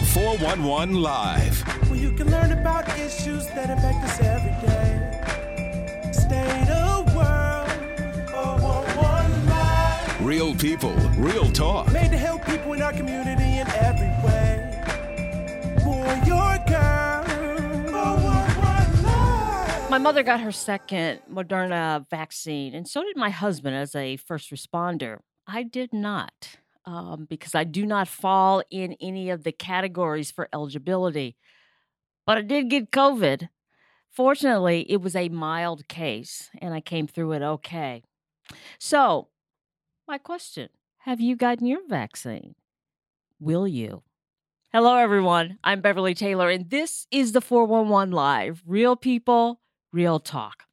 The 411 Live. Where you can learn about issues that affect us every day. State of world. 411 Live. Real people, real talk. Made to help people in our community in every way. For your girl. 411 Live. My mother got her second Moderna vaccine, and so did my husband as a first responder. I did not um, because I do not fall in any of the categories for eligibility. But I did get COVID. Fortunately, it was a mild case, and I came through it okay. So, my question Have you gotten your vaccine? Will you? Hello, everyone. I'm Beverly Taylor, and this is the 411 Live Real People, Real Talk.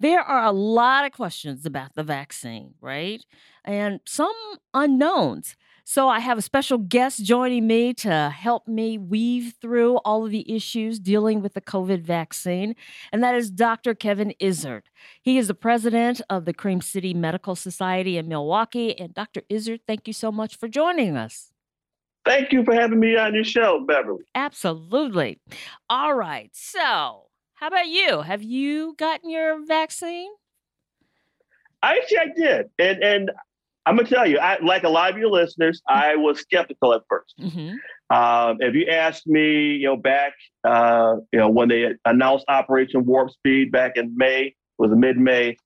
There are a lot of questions about the vaccine, right? And some unknowns. So I have a special guest joining me to help me weave through all of the issues dealing with the COVID vaccine, and that is Dr. Kevin Izard. He is the president of the Cream City Medical Society in Milwaukee. And Dr. Izard, thank you so much for joining us. Thank you for having me on your show, Beverly. Absolutely. All right. So, how about you? Have you gotten your vaccine? I actually I did, and and I'm gonna tell you, I like a lot of your listeners, I was skeptical at 1st Mm-hmm. Um, if you asked me, you know, back, uh, you know, when they announced Operation Warp Speed back in May, it was mid-May,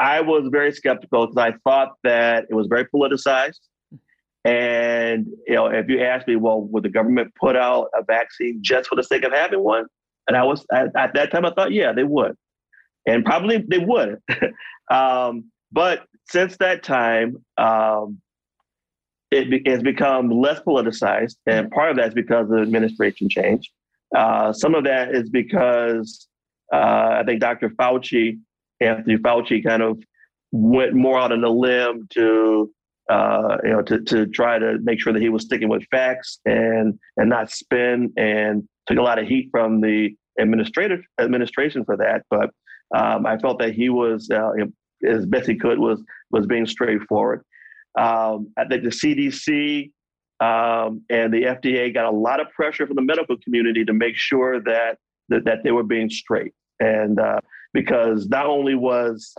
I was very skeptical because I thought that it was very politicized. And you know, if you asked me, well, would the government put out a vaccine just for the sake of having one? And I was at, at that time, I thought, yeah, they would, and probably they would. um, but since that time, um, it be, has become less politicized, and part of that is because of administration change. Uh, some of that is because uh, I think Dr. Fauci, Anthony Fauci, kind of went more out on a limb to uh, you know to to try to make sure that he was sticking with facts and and not spin, and took a lot of heat from the administrative administration for that. But um, I felt that he was uh, as best he could was was being straightforward. Um, I think the CDC um, and the FDA got a lot of pressure from the medical community to make sure that that, that they were being straight, and uh, because not only was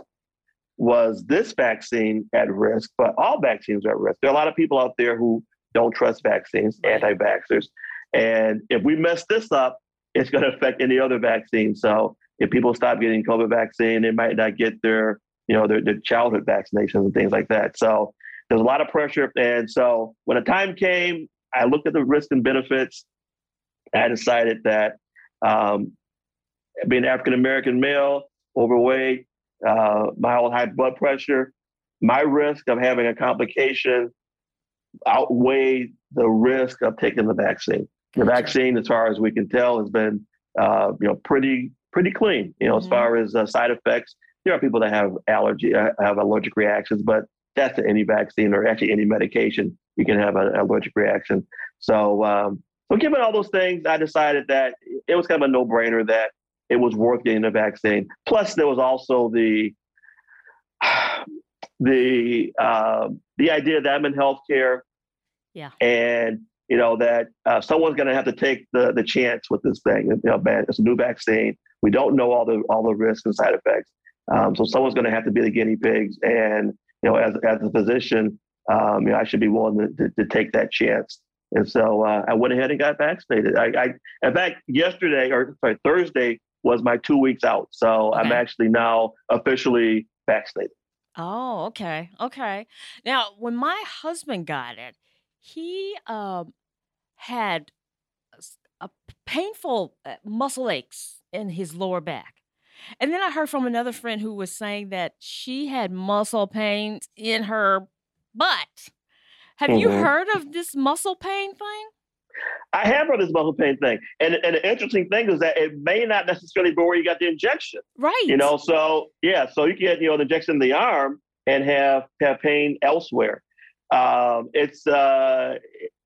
was this vaccine at risk, but all vaccines are at risk. There are a lot of people out there who don't trust vaccines, anti-vaxxers, and if we mess this up, it's going to affect any other vaccine. So if people stop getting COVID vaccine, they might not get their you know their, their childhood vaccinations and things like that. So there's a lot of pressure. And so when the time came, I looked at the risks and benefits. I decided that um, being African American male, overweight, uh, mild high blood pressure, my risk of having a complication outweighed the risk of taking the vaccine. The vaccine, as far as we can tell, has been uh, you know pretty pretty clean. You know, Mhm. as far as uh, side effects, there are people that have allergy, uh, have allergic reactions, but that's to any vaccine or actually any medication, you can have an allergic reaction. So, um, so given all those things, I decided that it was kind of a no-brainer that it was worth getting the vaccine. Plus, there was also the the um, the idea that I'm in healthcare, Yeah. and you know that uh, someone's going to have to take the the chance with this thing. You know, it's a new vaccine. We don't know all the all the risks and side effects. Um, so someone's going to have to be the guinea pigs, and you know, as as a physician, um, you know, I should be willing to, to, to take that chance. And so uh, I went ahead and got vaccinated. I, I, in fact, yesterday or sorry, Thursday was my two weeks out. So I'm actually now officially vaccinated. Oh, okay. Okay. Now, when my husband got it, he um, had a painful uh, muscle aches in his lower back. And then I heard from another friend who was saying that she had muscle pains in her butt. Have you Mhm. heard of this muscle pain thing? I have heard this muscle pain thing, and and the interesting thing is that it may not necessarily be where you got the injection. Right. You know, so yeah, so you can get you know the injection in the arm and have have pain elsewhere. Um, it's uh,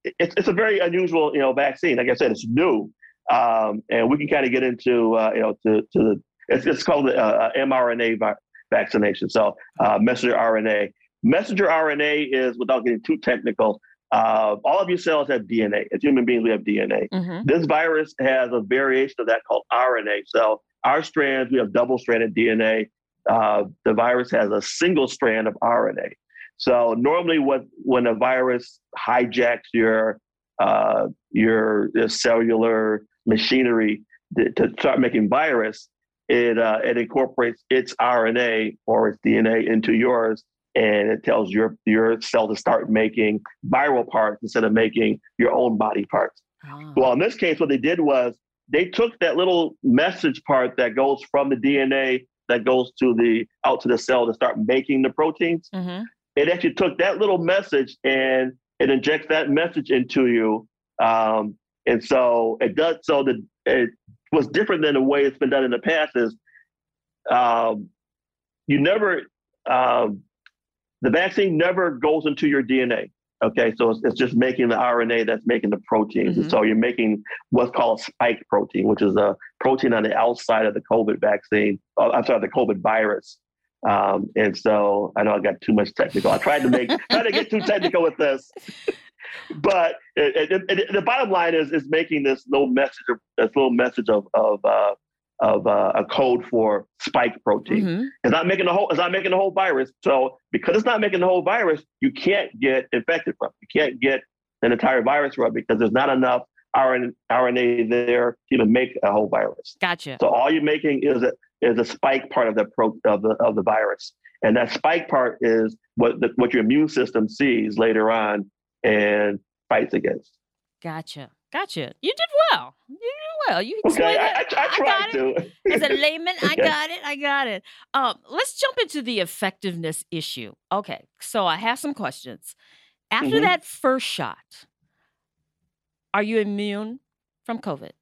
it's it's a very unusual you know vaccine. Like I said, it's new, um, and we can kind of get into uh, you know to to the it's it's called the uh, mRNA vi- vaccination. So uh, messenger RNA. Messenger RNA is, without getting too technical, uh, all of your cells have DNA. As human beings, we have DNA. hmm This virus has a variation of that called RNA. So our strands, we have double-stranded DNA. Uh, the virus has a single strand of RNA. So normally, what when a virus hijacks your uh, your, your cellular machinery to, to start making virus, it uh, it incorporates its RNA or its DNA into yours, and it tells your your cell to start making viral parts instead of making your own body parts. Ah. Well, in this case, what they did was they took that little message part that goes from the DNA that goes to the out to the cell to start making the proteins. Mhm. It actually took that little message and it injects that message into you. Um, and so it does so that it was different than the way it's been done in the past is um, you never um, the vaccine never goes into your DNA. Okay, so it's, it's just making the RNA that's making the proteins. And Mhm. so you're making what's called a spike protein, which is a protein on the outside of the COVID vaccine. Oh, I'm sorry, the COVID virus. Um, and so I know I got too much technical. I tried to make try to get too technical with this, but it, it, it, the bottom line is is making this little message, of, this little message of of uh, of uh, a code for spike protein. Mhm. It's not making the whole. It's not making the whole virus. So because it's not making the whole virus, you can't get infected from. it. You can't get an entire virus from it because there's not enough RNA, RNA there to even make a whole virus. Gotcha. So all you're making is a is a spike part of the pro, of the of the virus, and that spike part is what the, what your immune system sees later on and fights against. Gotcha. Gotcha. You did well. You did well. You Okay, I, I, it. I got tried it. to. As a layman, I got it. I got it. Um, let's jump into the effectiveness issue. Okay, so I have some questions. After Mhm. that first shot, are you immune from COVID?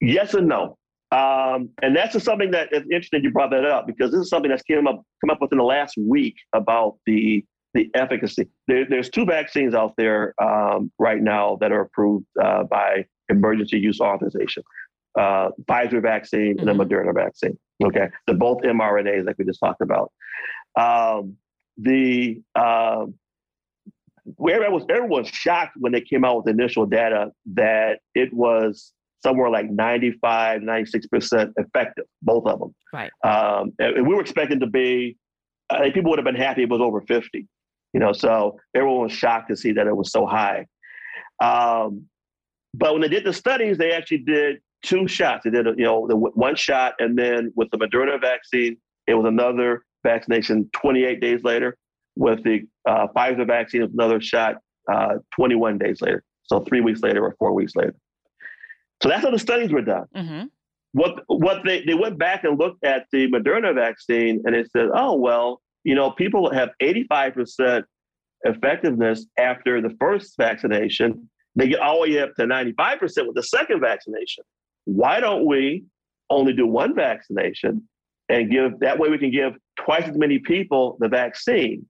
Yes and no. Um, and that's just something that is interesting you brought that up because this is something that's came up come up within the last week about the the efficacy. There, there's two vaccines out there um, right now that are approved uh, by emergency use authorization: uh, Pfizer vaccine and the Mhm. Moderna vaccine. Okay, they're both mRNAs, like we just talked about. Um, the um, where was everyone was shocked when they came out with the initial data that it was somewhere like 95, 96% effective, both of them. Right. Um, and, we were expecting to be, I think people would have been happy if it was over 50, you know, so everyone was shocked to see that it was so high. Um, but when they did the studies, they actually did two shots. They did, you know, the one shot, and then with the Moderna vaccine, it was another vaccination 28 days later. With the uh, Pfizer vaccine, it was another shot uh, 21 days later. So three weeks later or four weeks later. So that's how the studies were done. Mm-hmm. What what they, they went back and looked at the Moderna vaccine and they said, oh well, you know, people have 85% effectiveness after the first vaccination. They get all the way up to 95% with the second vaccination. Why don't we only do one vaccination and give that way we can give twice as many people the vaccine?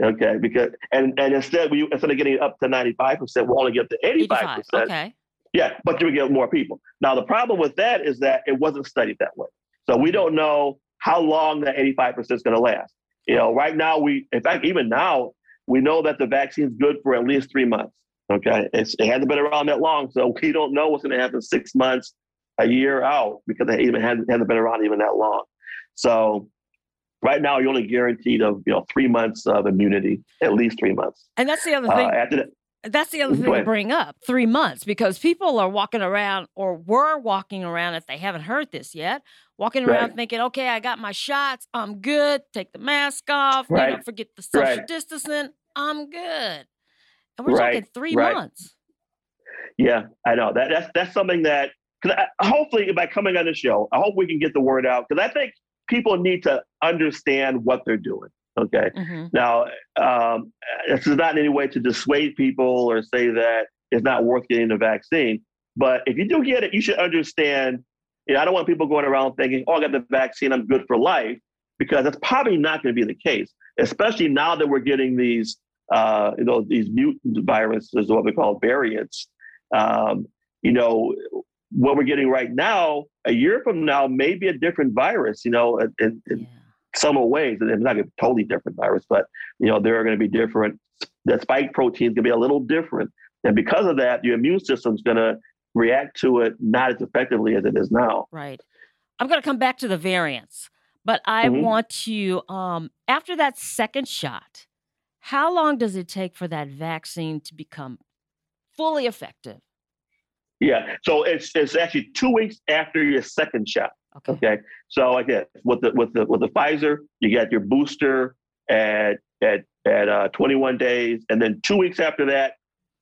Okay, because and and instead we instead of getting up to 95%, we'll only get to 85%. 85. Okay. Yeah, but you would get more people. Now, the problem with that is that it wasn't studied that way. So we don't know how long that 85% is going to last. You know, right now, we, in fact, even now, we know that the vaccine is good for at least three months. Okay. It's, it hasn't been around that long. So we don't know what's going to happen six months, a year out because it even hasn't, hasn't been around even that long. So right now, you're only guaranteed of, you know, three months of immunity, at least three months. And that's the other Uh, thing. after that, That's the other thing to bring up three months because people are walking around or were walking around if they haven't heard this yet, walking around Right. thinking, okay, I got my shots, I'm good, take the mask off, you know, Right. forget the social Right. distancing, I'm good. And we're Right. talking three months. Yeah, I know that that's that's something that cause I, hopefully by coming on the show, I hope we can get the word out because I think people need to understand what they're doing. Okay, hmm now um, this is not in any way to dissuade people or say that it's not worth getting the vaccine, but if you do get it, you should understand. You know, I don't want people going around thinking, "Oh, I got the vaccine, I'm good for life," because that's probably not going to be the case. Especially now that we're getting these, uh, you know, these mutant viruses, what we call variants. Um, you know, what we're getting right now, a year from now, may be a different virus. You know, and, and, Yeah. Similar ways. And it's not be totally different virus, but you know there are going to be different. The spike protein is going to be a little different, and because of that, your immune system's going to react to it not as effectively as it is now. Right. I'm going to come back to the variants, but I Mhm. want to, um, after that second shot, how long does it take for that vaccine to become fully effective? Yeah. So it's it's actually two weeks after your second shot. Okay. Okay. So again, with the with the with the Pfizer, you get your booster at at at uh, 21 days, and then two weeks after that,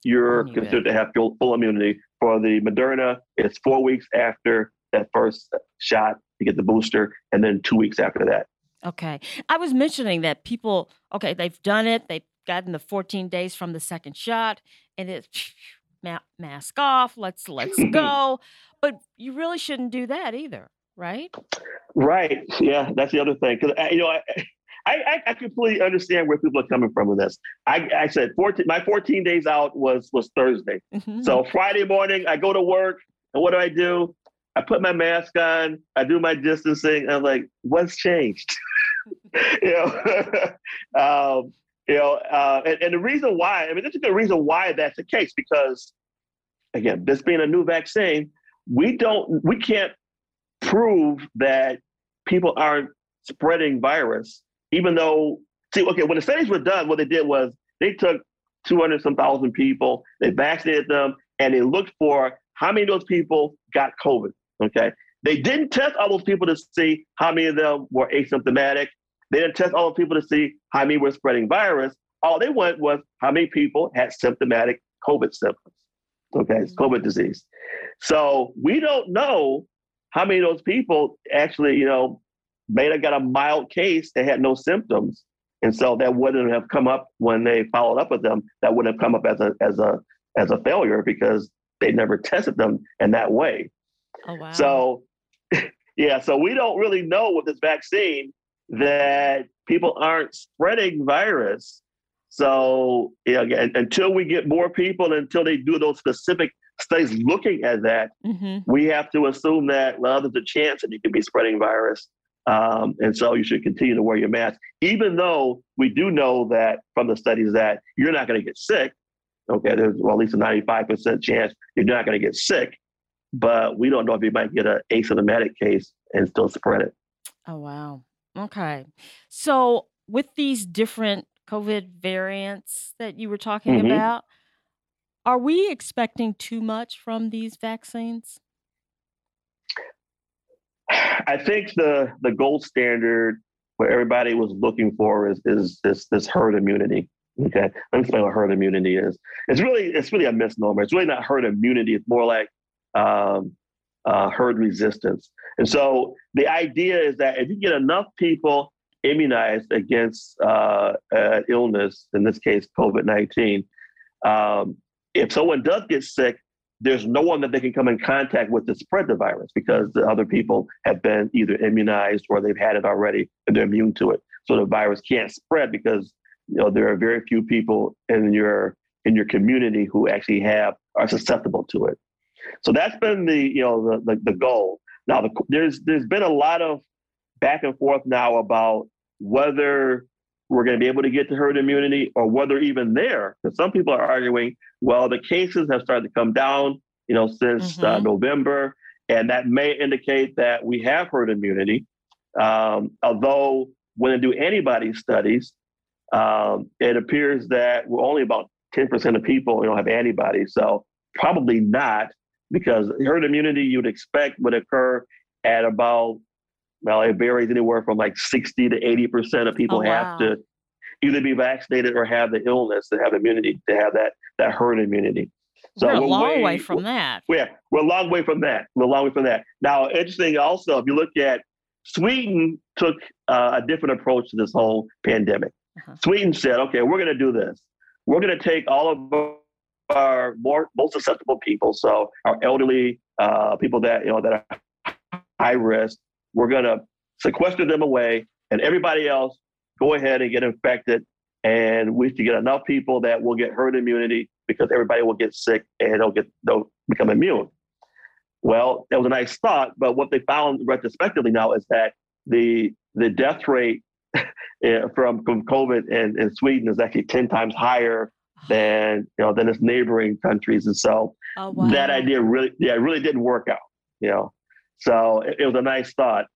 you're Then you considered to have full, full immunity. For the Moderna, it's four weeks after that first shot, to get the booster, and then two weeks after that. Okay. I was mentioning that people, okay, they've done it. They've gotten the 14 days from the second shot and it's mask off. Let's let's go. But you really shouldn't do that either, right? Right. Yeah, that's the other thing. Because you know, I, I I completely understand where people are coming from with this. I I said 14. My 14 days out was was Thursday. Mhm. So Friday morning, I go to work, and what do I do? I put my mask on. I do my distancing. I'm like, what's changed? you know, um, you know, uh, and, and the reason why. I mean, there's a good reason why that's the case because, again, this being a new vaccine, we don't, we can't prove that people aren't spreading virus, even though. See, okay, when the studies were done, what they did was they took 200 some thousand people, they vaccinated them, and they looked for how many of those people got COVID. Okay. They didn't test all those people to see how many of them were asymptomatic. They didn't test all those people to see how many were spreading virus. All they went was how many people had symptomatic COVID symptoms. Okay, it's COVID disease. So we don't know how many of those people actually, you know, may have got a mild case that had no symptoms. And so that wouldn't have come up when they followed up with them. That wouldn't have come up as a as a as a failure because they never tested them in that way. Oh wow. So, yeah, so we don't really know with this vaccine that people aren't spreading virus. So, yeah, again, until we get more people, until they do those specific studies looking at that, hmm we have to assume that, well, there's a chance that you could be spreading virus. Um, and so you should continue to wear your mask, even though we do know that from the studies that you're not going to get sick. Okay, there's well, at least a 95% chance you're not going to get sick, but we don't know if you might get an asymptomatic case and still spread it. Oh wow. Okay. So with these different COVID variants that you were talking Mhm. about, are we expecting too much from these vaccines? I think the the gold standard what everybody was looking for is is this this herd immunity. Okay, let me explain what herd immunity is. It's really it's really a misnomer. It's really not herd immunity. It's more like um, uh, herd resistance. And so the idea is that if you get enough people immunized against uh, uh, illness, in this case COVID nineteen, um, if someone does get sick, there's no one that they can come in contact with to spread the virus because the other people have been either immunized or they've had it already and they're immune to it. So the virus can't spread because you know there are very few people in your in your community who actually have are susceptible to it. So that's been the you know the the, the goal. Now the, there's there's been a lot of back and forth now about whether we're going to be able to get to herd immunity or whether even there, because some people are arguing, well, the cases have started to come down, you know, since uh, Mhm. November, and that may indicate that we have herd immunity. Um, although when they do antibody studies, um, it appears that we're only about 10% of people, you know, have antibodies. So probably not, because herd immunity you'd expect would occur at about well, it varies anywhere from like 60 to 80% of people Oh, have wow. to either be vaccinated or have the illness to have immunity, to have that, that herd immunity. So we're a we're long way, way- from that. Yeah, we're a long way from that. We're a long way from that. Now, interesting also, if you look at Sweden took uh, a different approach to this whole pandemic. Uh-huh. Sweden said, okay, we're going to do this. We're going to take all of our more most susceptible people, so our elderly uh, people that you know that are high risk. We're going to sequester them away, and everybody else go ahead and get infected. And we should get enough people that will get herd immunity because everybody will get sick and they'll get they'll become immune. Well, that was a nice thought, but what they found retrospectively now is that the the death rate eh, from, from COVID in, in Sweden is actually 10 times higher than you know than its neighboring countries. And so Oh, wow. that idea really yeah, really didn't work out. You know. So it, it was a nice thought.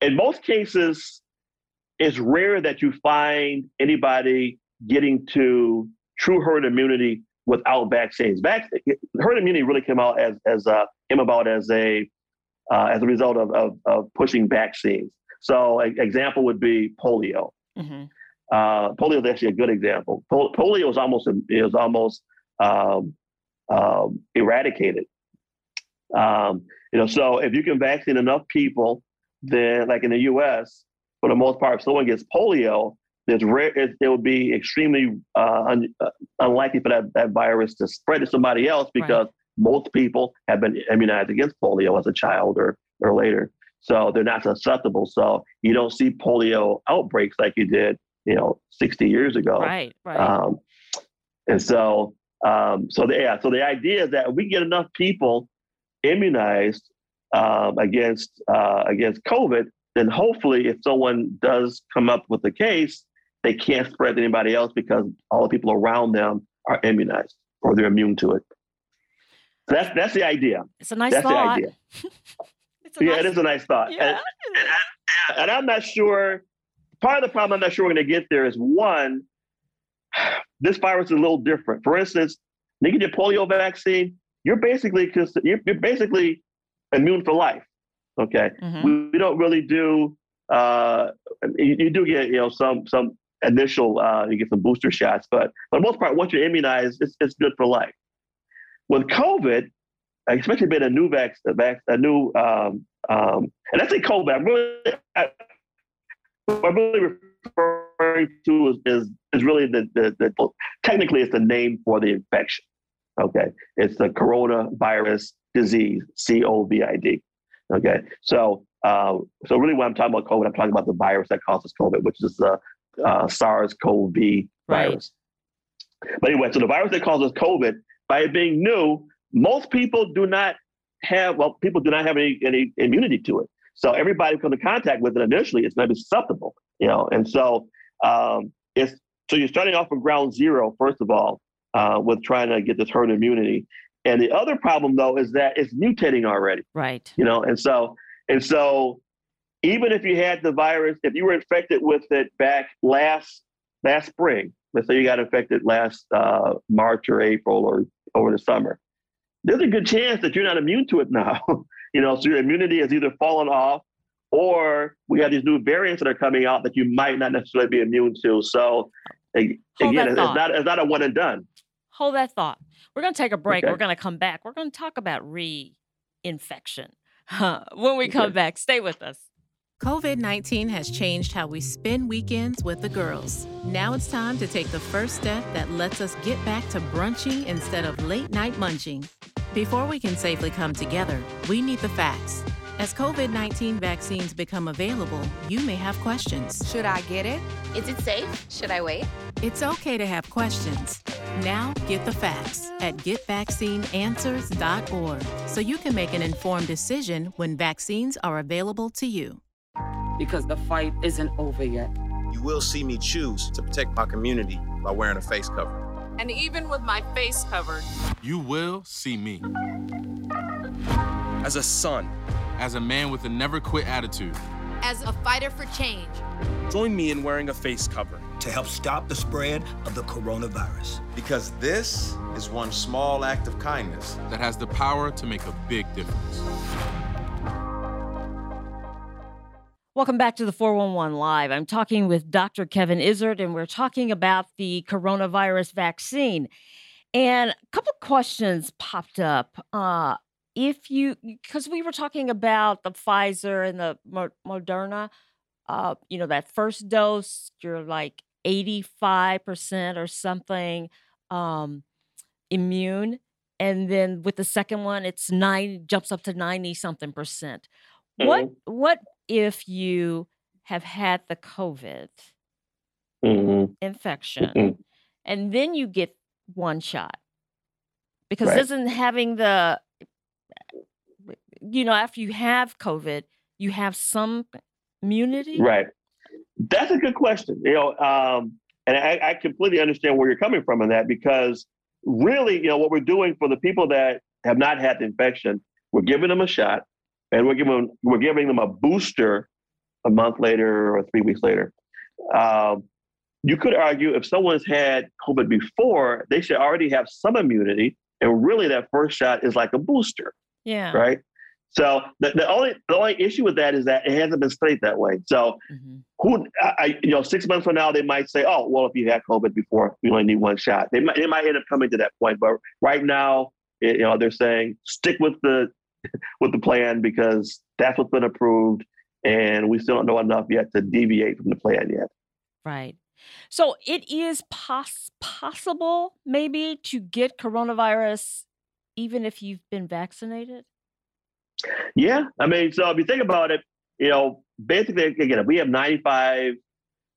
In most cases, it's rare that you find anybody getting to true herd immunity without vaccines. Vac- herd immunity really came out as as uh, came about as a uh, as a result of, of, of pushing vaccines. So an example would be polio. Mhm. Uh, polio is actually a good example. Pol- polio is almost is almost um, um, eradicated. Um, you know, so if you can vaccinate enough people, then like in the U.S., for the most part, if someone gets polio, it's rare it, it would be extremely uh, un, uh, unlikely for that, that virus to spread to somebody else because most people have been immunized against polio as a child or or later, so they're not susceptible. So you don't see polio outbreaks like you did, you know, 60 years ago. Right, right. Um, and so, um, so the, yeah, so the idea is that if we get enough people immunized um, against uh, against COVID, then hopefully, if someone does come up with a case, they can't spread to anybody else because all the people around them are immunized or they're immune to it. So that's that's the idea. it's a nice that's thought. the idea. It's a yeah, nice, it is a nice thought. Yeah. And, and I'm not sure. Part of the problem I'm not sure we're going to get there is one, this virus is a little different. For instance, when you get your polio vaccine, you're basically you're, you're basically immune for life. Okay, Mhm. we, we don't really do. Uh, you, you do get you know some some initial uh, you get some booster shots, but for the most part, once you're immunized, it's it's good for life. With COVID, especially being a new vac, a, vac, a new um, um, and I say COVID, I'm really I, what I'm really referring to is is, is really the, the the technically it's the name for the infection. Okay, it's the coronavirus disease, COVID. Okay, so uh, so really when I'm talking about COVID, I'm talking about the virus that causes COVID, which is the uh, SARS-CoV Right. virus. But anyway, so the virus that causes COVID, by it being new, most people do not have well, people do not have any, any immunity to it. So everybody who comes in contact with it initially is going to be susceptible, you know. And so um, it's so you're starting off from ground zero first of all uh, with trying to get this herd immunity. And the other problem though is that it's mutating already Right. you know and so and so even if you had the virus if you were infected with it back last last spring let's say you got infected last uh, march or april or over the summer there's a good chance that you're not immune to it now you know so your immunity has either fallen off or we have these new variants that are coming out that you might not necessarily be immune to so again that it's thought. not it's not a one and done Hold that thought. We're going to take a break. Okay. We're going to come back. We're going to talk about reinfection when we come Okay. back. Stay with us. COVID 19 has changed how we spend weekends with the girls. Now it's time to take the first step that lets us get back to brunching instead of late night munching. Before we can safely come together, we need the facts. As COVID 19 vaccines become available, you may have questions. Should I get it? Is it safe? Should I wait? It's okay to have questions. Now get the facts at getvaccineanswers.org so you can make an informed decision when vaccines are available to you. because the fight isn't over yet. You will see me choose to protect my community by wearing a face cover. And even with my face covered, You will see me as a son. As a man with a never quit attitude. As a fighter for change. Join me in wearing a face cover. to help stop the spread of the coronavirus. Because this is one small act of kindness that has the power to make a big difference. Welcome back to the 411 Live. I'm talking with Dr. Kevin Izard, and we're talking about the coronavirus vaccine. And a couple questions popped up. Uh, if you, because we were talking about the Pfizer and the Moderna, uh, you know, that first dose, you're like 85% or something um, immune. And then with the second one, it's nine, jumps up to 90 something percent. What what if you have had the COVID Mhm. infection Mhm. and then you get one shot? Because Right. isn't having the you know, after you have COVID, you have some immunity? Right. That's a good question. You know, um, and I, I completely understand where you're coming from in that because really, you know, what we're doing for the people that have not had the infection, we're giving them a shot, and we're giving we're giving them a booster a month later or three weeks later. Um, you could argue if someone's had COVID before, they should already have some immunity, and really that first shot is like a booster. Yeah. Right. So the, the only the only issue with that is that it hasn't been studied that way. So mm-hmm. who I, you know six months from now they might say, oh well, if you had COVID before, you only need one shot. They might they might end up coming to that point, but right now, it, you know, they're saying stick with the with the plan because that's what's been approved, and we still don't know enough yet to deviate from the plan yet. Right. So it is pos- possible maybe to get coronavirus even if you've been vaccinated. Yeah, I mean, so if you think about it, you know, basically, again, if we have 95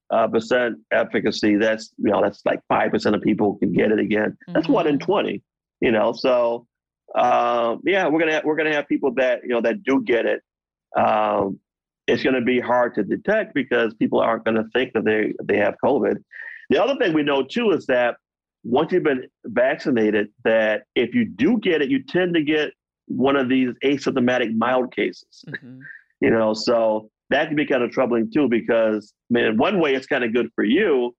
uh, percent efficacy, that's you know, that's like five percent of people can get it again. That's mm-hmm. one in 20. You know, so um, yeah, we're gonna have, we're gonna have people that you know that do get it. Um, it's going to be hard to detect because people aren't going to think that they they have COVID. The other thing we know too is that once you've been vaccinated, that if you do get it, you tend to get one of these asymptomatic mild cases. Mm-hmm. You know, so that can be kind of troubling too because I mean, in one way it's kind of good for you,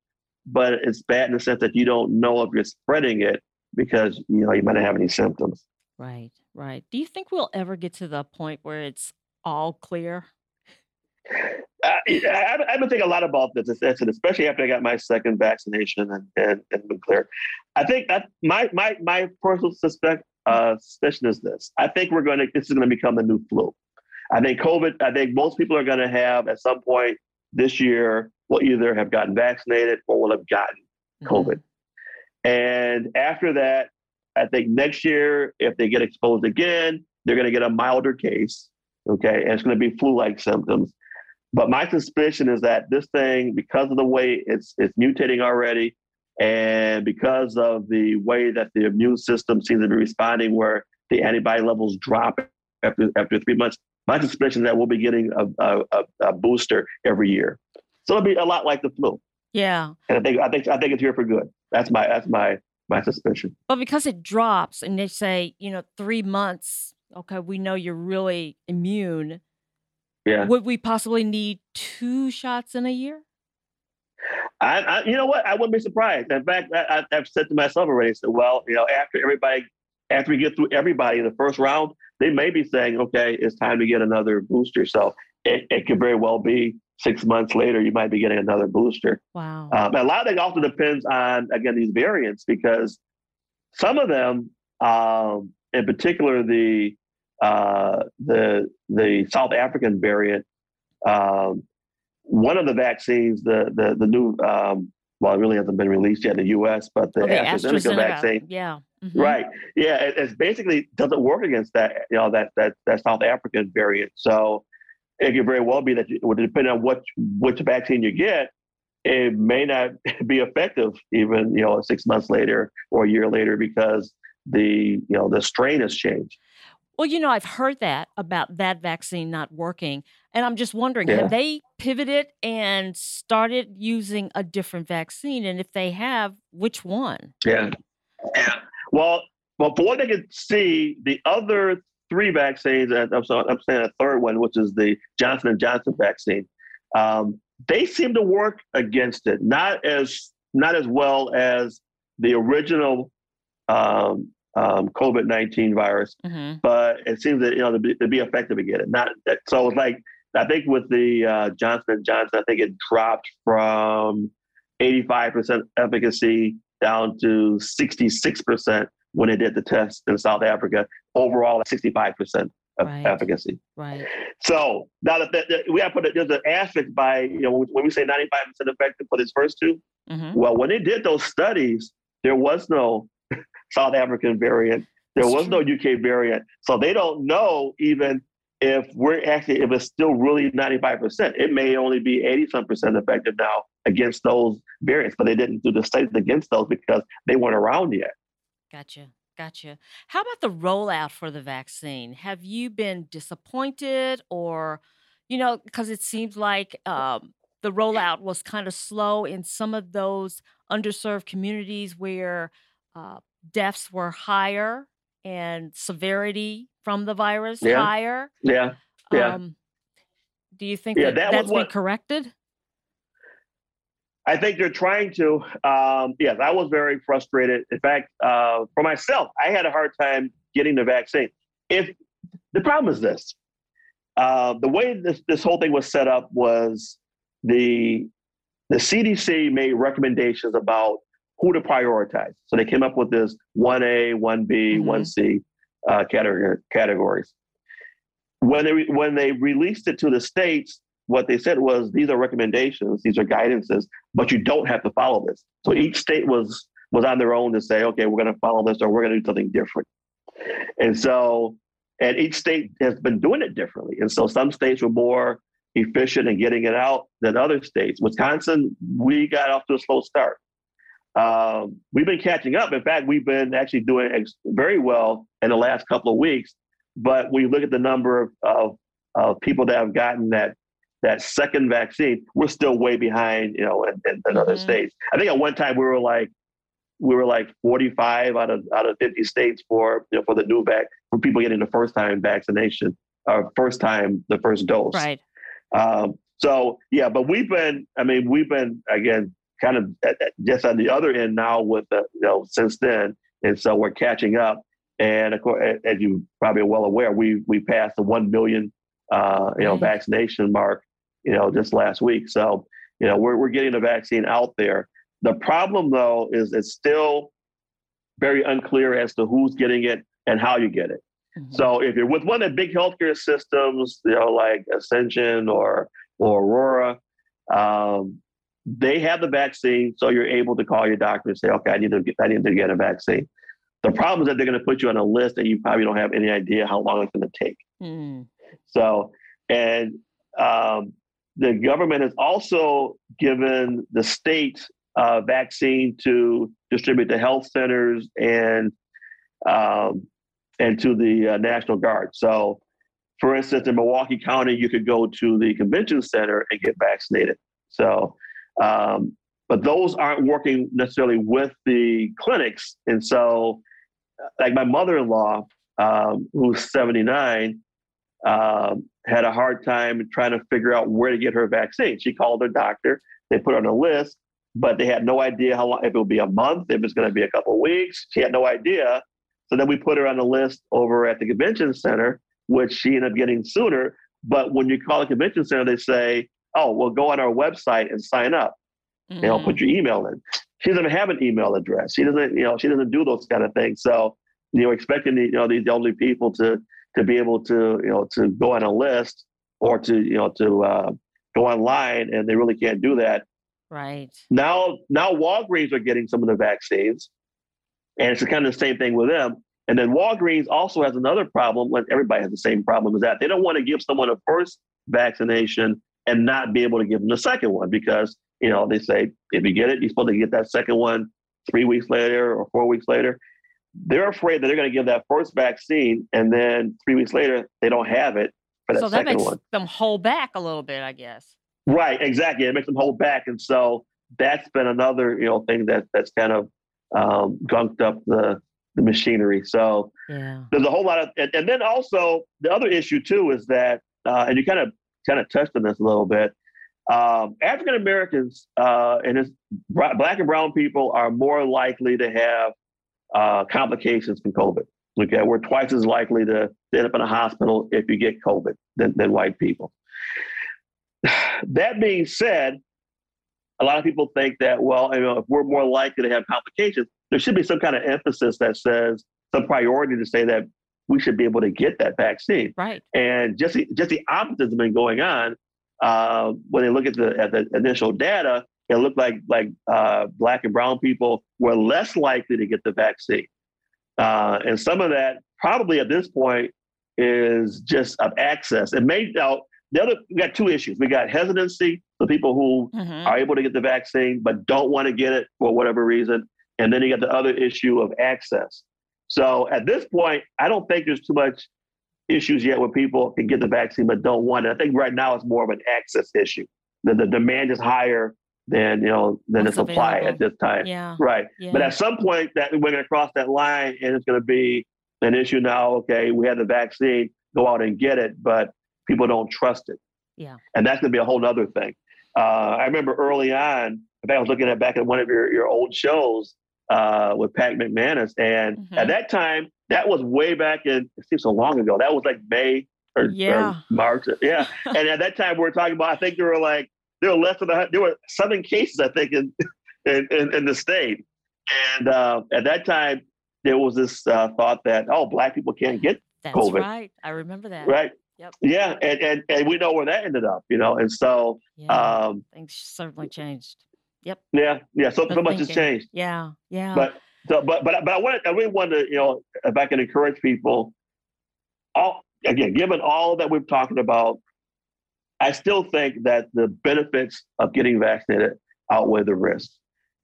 but it's bad in the sense that you don't know if you're spreading it because you know you might not have any symptoms. Right, right. Do you think we'll ever get to the point where it's all clear? Uh, I, have been thinking a lot about this, especially after I got my second vaccination and, and, and been clear. I think that my my my personal suspect uh, suspicion is this. I think we're going to, this is going to become the new flu. I think COVID, I think most people are going to have at some point this year will either have gotten vaccinated or will have gotten mm-hmm. COVID. And after that, I think next year, if they get exposed again, they're going to get a milder case. Okay. And it's going to be flu like symptoms. But my suspicion is that this thing, because of the way it's it's mutating already, and because of the way that the immune system seems to be responding, where the antibody levels drop after after three months, my suspicion is that we'll be getting a, a, a booster every year. So it'll be a lot like the flu. Yeah. And I think I think I think it's here for good. That's my that's my my suspicion. But because it drops and they say, you know, three months, okay, we know you're really immune. Yeah. Would we possibly need two shots in a year? I, I, you know what? I wouldn't be surprised. In fact, I, have said to myself already. Said, well, you know, after everybody, after we get through everybody in the first round, they may be saying, okay, it's time to get another booster. So it, it could very well be six months later, you might be getting another booster. Wow. Um, a lot of it also depends on again these variants because some of them, um, in particular the uh, the the South African variant. Um, one of the vaccines, the the the new um, well, it really hasn't been released yet in the U.S., but the, oh, the AstraZeneca, AstraZeneca, vaccine, yeah, mm-hmm. right, yeah, it, it's basically doesn't work against that, you know, that that that South African variant. So it could very well be that, you, depending on what which vaccine you get, it may not be effective even you know six months later or a year later because the you know the strain has changed. Well, you know, I've heard that about that vaccine not working. And I'm just wondering, yeah. have they pivoted and started using a different vaccine? And if they have, which one? Yeah. Yeah. Well, well, for what they can see, the other three vaccines, I'm, sorry, I'm saying a third one, which is the Johnson and Johnson vaccine, um, they seem to work against it, not as not as well as the original um, um, COVID nineteen virus, mm-hmm. but it seems that you know to be, to be effective again. Not that, so it's like I think with the uh, Johnson and Johnson, I think it dropped from eighty five percent efficacy down to sixty six percent when they did the test in South Africa. Overall, sixty five percent of right. efficacy. Right. So now that, that, that we have put it, there's an asterisk by you know when we say ninety five percent effective for these first 2 mm-hmm. Well, when they did those studies, there was no South African variant. There was no UK variant. So they don't know even if we're actually, if it's still really 95%. It may only be 80 some percent effective now against those variants, but they didn't do the studies against those because they weren't around yet. Gotcha. Gotcha. How about the rollout for the vaccine? Have you been disappointed or, you know, because it seems like um, the rollout was kind of slow in some of those underserved communities where uh, deaths were higher and severity from the virus Yeah. higher. Yeah. Yeah. Um, do you think Yeah, that, that that's been corrected? I think they're trying to. Um, yes, I was very frustrated. In fact, uh, for myself, I had a hard time getting the vaccine. If the problem is this, uh, the way this this whole thing was set up was the the CDC made recommendations about who to prioritize. So they came up with this one A, one B, one C uh, category categories. When they re- when they released it to the states, what they said was these are recommendations, these are guidances, but you don't have to follow this. So each state was was on their own to say, okay, we're going to follow this or we're going to do something different. And so, and each state has been doing it differently. And so some states were more efficient in getting it out than other states. Wisconsin, we got off to a slow start. Um, we've been catching up. In fact, we've been actually doing ex- very well in the last couple of weeks. But when you look at the number of, of, of people that have gotten that that second vaccine, we're still way behind, you know, in, in, in other states. I think at one time we were like we were like 45 out of out of 50 states for you know, for the new vac for people getting the first time vaccination or first time the first dose. Right. Um, so yeah, but we've been, I mean, we've been again kind of at, at- just on the other end now with the, you know, since then, and so we're catching up. And of course, as you probably are well aware, we we passed the one million, uh, you know, vaccination mark, you know, just last week. So you know, we're we're getting the vaccine out there. The problem though is it's still very unclear as to who's getting it and how you get it. So if you're with one of the big healthcare systems, you know, like Ascension or or Aurora, um, they have the vaccine, so you're able to call your doctor and say, okay, I need to get I need to get a vaccine. The problem is that they're going to put you on a list and you probably don't have any idea how long it's going to take. Mm. So, and um, the government has also given the state uh, vaccine to distribute to health centers and um, and to the uh, National Guard. So, for instance, in Milwaukee County, you could go to the convention center and get vaccinated. So, um, but those aren't working necessarily with the clinics, and so, like my mother-in-law, um, who's 79, um, had a hard time trying to figure out where to get her vaccine. She called her doctor. They put her on a list, but they had no idea how long, if it would be a month, if it's going to be a couple of weeks. She had no idea. So then we put her on the list over at the convention center, which she ended up getting sooner. But when you call the convention center, they say, oh, well, go on our website and sign up. You know, put your email in. She doesn't have an email address. She doesn't, you know, she doesn't do those kind of things. So, you know, expecting the, you know these elderly people to to be able to, you know, to go on a list or to, you know, to uh, go online, and they really can't do that. Right. Now, now Walgreens are getting some of the vaccines, and it's kind of the same thing with them. And then Walgreens also has another problem. When everybody has the same problem, is that they don't want to give someone a first vaccination and not be able to give them the second one because you know they say if you get it, you're supposed to get that second one three weeks later or four weeks later. They're afraid that they're going to give that first vaccine, and then three weeks later they don't have it for that So that second makes one. them hold back a little bit, I guess. Right, exactly. It makes them hold back, and so that's been another you know thing that that's kind of um, gunked up the the machinery. So Yeah. there's a whole lot of, and, and then also the other issue too is that, uh, and you kind of kind of touched on this a little bit. Um, African Americans uh, and it's, black and brown people are more likely to have uh, complications from COVID. Okay, we're twice as likely to end up in a hospital if you get COVID than, than white people. That being said, a lot of people think that well, you know, if we're more likely to have complications, there should be some kind of emphasis that says some priority to say that we should be able to get that vaccine. Right. And just the, just the opposite has been going on. Uh, when they look at the at the initial data, it looked like like uh, black and brown people were less likely to get the vaccine, uh, and some of that probably at this point is just of access. It may now the other we got two issues. We got hesitancy, the people who Mhm. are able to get the vaccine but don't want to get it for whatever reason, and then you got the other issue of access. So at this point, I don't think there's too much issues yet where people can get the vaccine but don't want it. I think right now it's more of an access issue. the, the demand is higher than you know than What's the supply available. at this time. Yeah. Right. But at some point that we're going to cross that line and it's going to be an issue now. Okay, we have the vaccine, go out and get it, but people don't trust it. Yeah. And that's going to be a whole other thing. Uh, I remember early on, in fact, I was looking at back at one of your, your old shows uh, with Pat McManus. And Mm-hmm. at that time, that was way back in, it seems so long ago. That was like May or, or March. Yeah. and at that time, we were talking about, I think there were like, there were less than, a, there were seven cases, I think, in, in, in, in the state. And uh, at that time, there was this uh, thought that, oh, black people can't get That's COVID. right. I remember that. Right. Yep. Yeah. And, and, and we know where that ended up, you know? And so, Yeah. um, Things certainly changed. Yep. yeah, yeah. So, so much has changed. Yeah. Yeah. But so, but but but I want I really want to you know if I can encourage people, all again given all that we've talked about, I still think that the benefits of getting vaccinated outweigh the risks,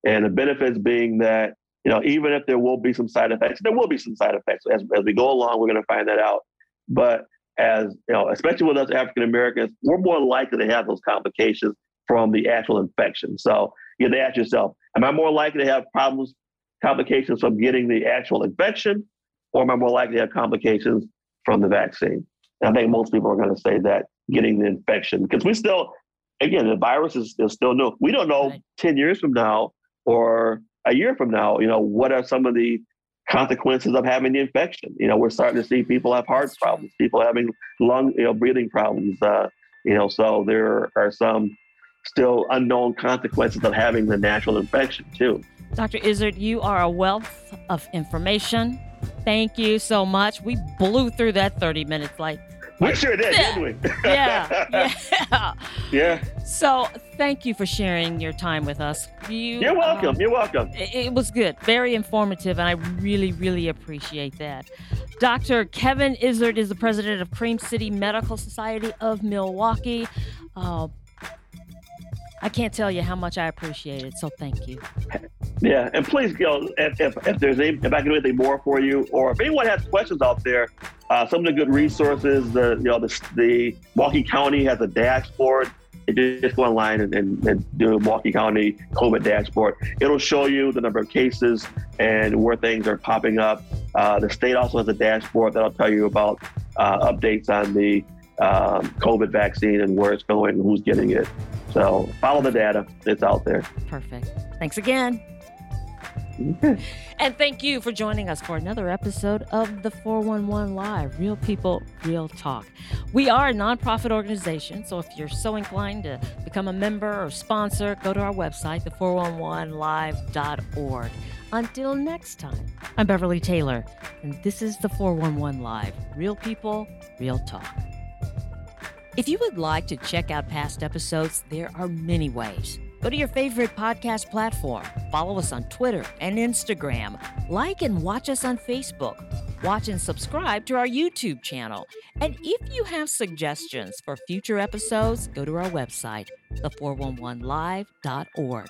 and the benefits being that you know even if there will be some side effects, there will be some side effects as as we go along. We're going to find that out, but as you know, especially with us African Americans, we're more likely to have those complications from the actual infection. So you have to ask yourself, am I more likely to have problems, complications from getting the actual infection, or am I more likely to have complications from the vaccine? And I think most people are going to say that getting the infection, because we still, again, the virus is, is still new. We don't know 10 years from now or a year from now, you know, what are some of the consequences of having the infection? You know, we're starting to see people have heart problems, people having lung, you know, breathing problems. Uh, you know, so there are some still unknown consequences of having the natural infection too. Dr. Izard, you are a wealth of information. Thank you so much. We blew through that 30 minutes like We sure did, didn't we? yeah, yeah. yeah. So thank you for sharing your time with us. You, You're welcome. um, You're welcome. it, it was good, very informative, and I really, really appreciate that. Dr. Kevin Izard is the president of Cream City Medical Society of Milwaukee. Uh, I can't tell you how much I appreciate it, so thank you. Yeah, and please, you know, if, if, if there's any, if I can do anything more for you, or if anyone has questions out there, uh, some of the good resources, the you know, the, the Milwaukee County has a dashboard. You just go online and, and, and do Milwaukee County COVID dashboard, it'll show you the number of cases and where things are popping up. Uh, the state also has a dashboard that'll tell you about uh, updates on the um, COVID vaccine and where it's going and who's getting it. So follow the data; it's out there. Perfect. Thanks again. And thank you for joining us for another episode of the 411 Live Real People, Real Talk. We are a nonprofit organization, so if you're so inclined to become a member or sponsor, go to our website, the411live.org. Until next time, I'm Beverly Taylor, and this is the 411 Live Real People, Real Talk. If you would like to check out past episodes, there are many ways. Go to your favorite podcast platform, follow us on Twitter and Instagram, like and watch us on Facebook, watch and subscribe to our YouTube channel. And if you have suggestions for future episodes, go to our website, the411live.org.